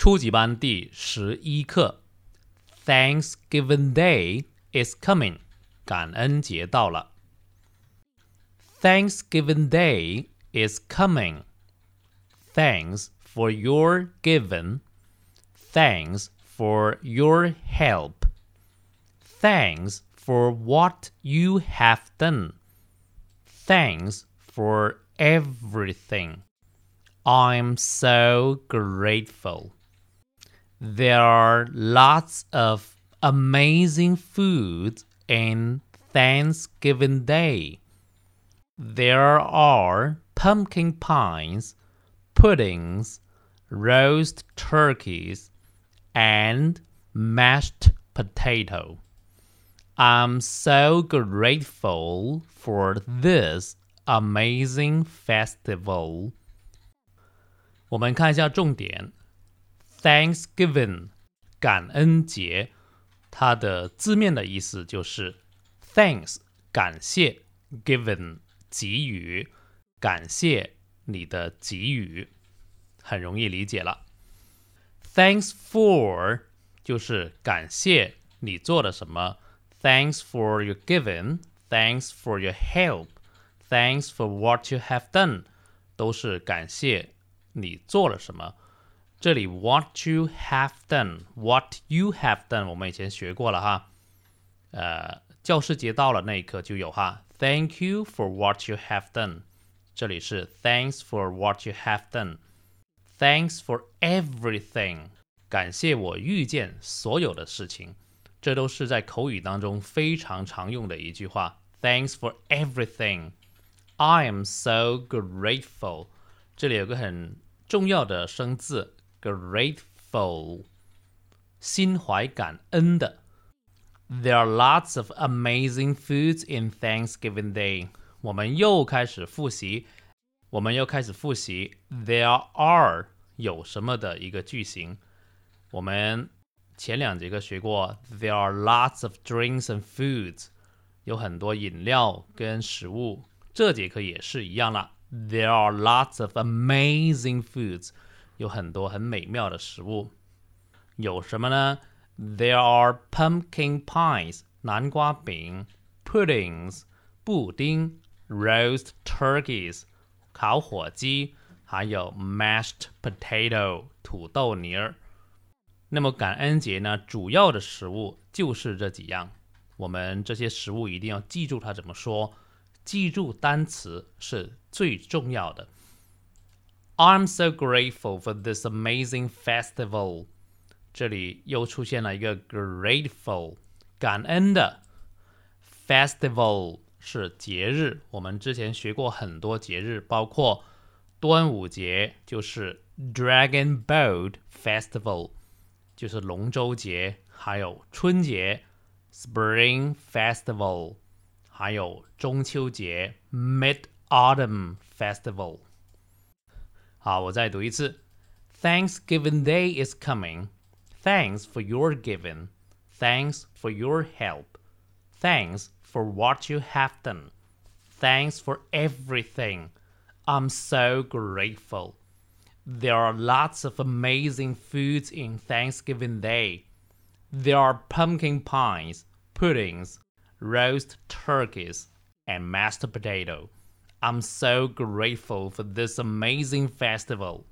初级班第十一课，Thanksgiving Day is coming，感恩节到了。Thanksgiving Day is coming. Thanks for your giving. Thanks for your help. Thanks for what you have done. Thanks for everything. I'm so grateful. There are lots of amazing foods in Thanksgiving Day. There are pumpkin pies, puddings, roast turkeys, and mashed potato. I'm so grateful for this amazing festival. 我们看一下重点。 Thanksgiving，感恩节，它的字面的意思就是 thanks，感谢，given，给予，感谢你的给予，很容易理解了。Thanks for 就是感谢你做了什么，Thanks for your giving，Thanks for your help，Thanks for what you have done，都是感谢你做了什么。这里 what you have done，what you have done，我们以前学过了哈，呃，教师节到了那一课就有哈，Thank you for what you have done，这里是 Thanks for what you have done，Thanks for everything，感谢我遇见所有的事情，这都是在口语当中非常常用的一句话。Thanks for everything. I am so grateful. 这里有个很重要的生字 grateful，心怀感恩的。There are lots of amazing foods in Thanksgiving Day。我们又开始复习，我们又开始复习 there are 有什么的一个句型。我们前两节课学过 there are lots of drinks and foods，有很多饮料跟食物。这节课也是一样了，there are lots of amazing foods。 有很多很美妙的食物，有什么呢？There are pumpkin pies，南瓜饼；puddings，布丁；roast turkeys，烤火鸡；还有 mashed potato，土豆泥儿。那么感恩节呢，主要的食物就是这几样。我们这些食物一定要记住它怎么说，记住单词是最重要的。I'm so grateful for this amazing festival。这里又出现了一个 grateful，感恩的 festival 是节日。我们之前学过很多节日，包括端午节就是 Dragon Boat Festival，就是龙舟节；还有春节 Spring Festival，还有中秋节 Mid Autumn Festival。 好，我再读一次。Thanksgiving Day is coming. Thanks for your giving. Thanks for your help. Thanks for what you have done. Thanks for everything. I'm so grateful. There are lots of amazing foods in Thanksgiving Day. There are pumpkin pies, puddings, roast turkeys, and mashed potato. I'm so grateful for this amazing festival.